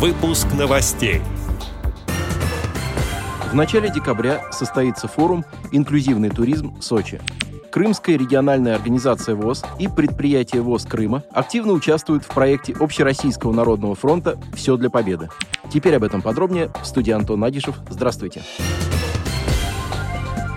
Выпуск новостей. В начале декабря состоится форум «Инклюзивный туризм Сочи». Крымская региональная организация ВОЗ и предприятие ВОЗ Крыма активно участвуют в проекте Общероссийского народного фронта «Все для победы». Теперь об этом подробнее в студии Антон Агишев. Здравствуйте. Здравствуйте.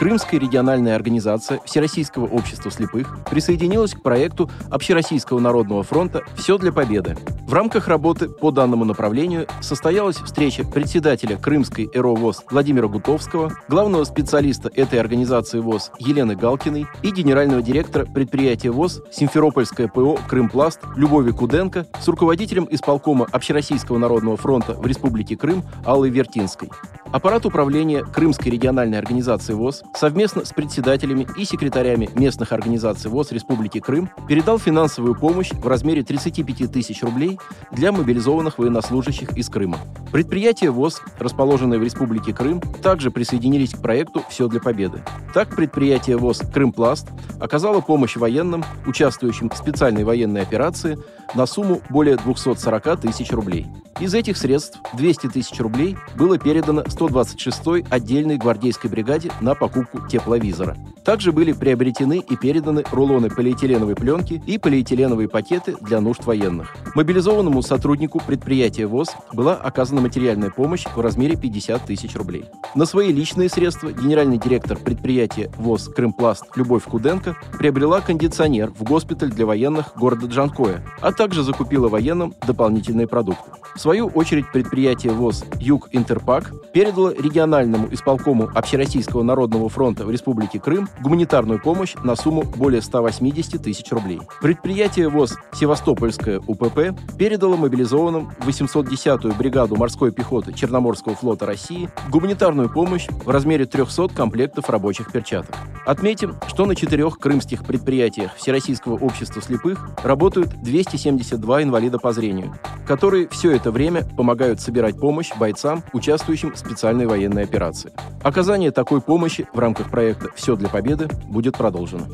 Крымская региональная организация Всероссийского общества слепых присоединилась к проекту Общероссийского народного фронта «Все для победы». В рамках работы по данному направлению состоялась встреча председателя Крымской ЭРО ВОЗ Владимира Гутовского, главного специалиста этой организации ВОЗ Елены Галкиной и генерального директора предприятия ВОЗ Симферопольское ПО «Крымпласт» Любови Куденко с руководителем исполкома Общероссийского народного фронта в Республике Крым Аллой Вертинской. Аппарат управления Крымской региональной организации ВОЗ совместно с председателями и секретарями местных организаций ВОЗ Республики Крым передал финансовую помощь в размере 35 тысяч рублей для мобилизованных военнослужащих из Крыма. Предприятия ВОЗ, расположенные в Республике Крым, также присоединились к проекту «Все для победы». Так, предприятие ВОЗ «Крымпласт» оказало помощь военным, участвующим в специальной военной операции, на сумму более 240 тысяч рублей. Из этих средств 200 тысяч рублей было передано 126-й отдельной гвардейской бригаде на покупку тепловизора. Также были приобретены и переданы рулоны полиэтиленовой пленки и полиэтиленовые пакеты для нужд военных. Мобилизованному сотруднику предприятия ВОЗ была оказана материальная помощь в размере 50 тысяч рублей. На свои личные средства генеральный директор предприятия ВОЗ «Крымпласт» Любовь Куденко приобрела кондиционер в госпиталь для военных города Джанкоя, а также закупила военным дополнительные продукты. В свою очередь предприятие ВОЗ «Юг Интерпак» передало региональному исполкому Общероссийского народного фронта в Республике Крым гуманитарную помощь на сумму более 180 тысяч рублей. Предприятие ВОЗ «Севастопольская УПП» передало мобилизованным 810-ю бригаду морской пехоты Черноморского флота России гуманитарную помощь в размере 300 комплектов рабочих перчаток. Отметим, что на четырех крымских предприятиях Всероссийского общества слепых работают 272 инвалида по зрению, которые все это время помогают собирать помощь бойцам, участвующим в специальной военной операции. Оказание такой помощи в рамках проекта «Все для победы» будет продолжено.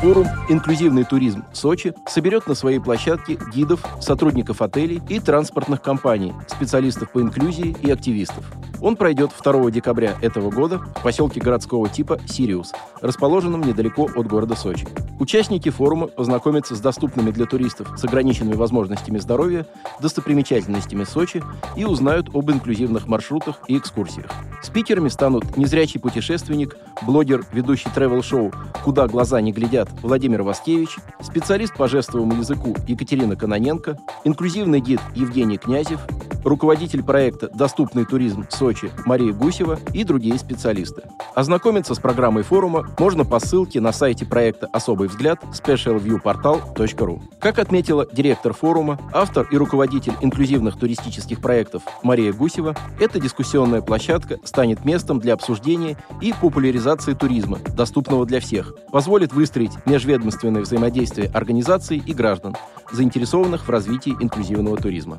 Форум «Инклюзивный туризм Сочи» соберет на своей площадке гидов, сотрудников отелей и транспортных компаний, специалистов по инклюзии и активистов. Он пройдет 2 декабря этого года в поселке городского типа Сириус, расположенном недалеко от города Сочи. Участники форума познакомятся с доступными для туристов с ограниченными возможностями здоровья, достопримечательностями Сочи и узнают об инклюзивных маршрутах и экскурсиях. Спикерами станут незрячий путешественник, блогер, ведущий тревел-шоу «Куда глаза не глядят» Владимир Васкевич, специалист по жестовому языку Екатерина Кононенко, инклюзивный гид Евгений Князев, руководитель проекта «Доступный туризм Сочи» Мария Гусева и другие специалисты. Ознакомиться с программой форума можно по ссылке на сайте проекта «Особый взгляд» specialviewportal.ru. Как отметила директор форума, автор и руководитель инклюзивных туристических проектов Мария Гусева, эта дискуссионная площадка станет местом для обсуждения и популяризации туризма, доступного для всех, позволит выстроить межведомственное взаимодействие организаций и граждан, заинтересованных в развитии инклюзивного туризма.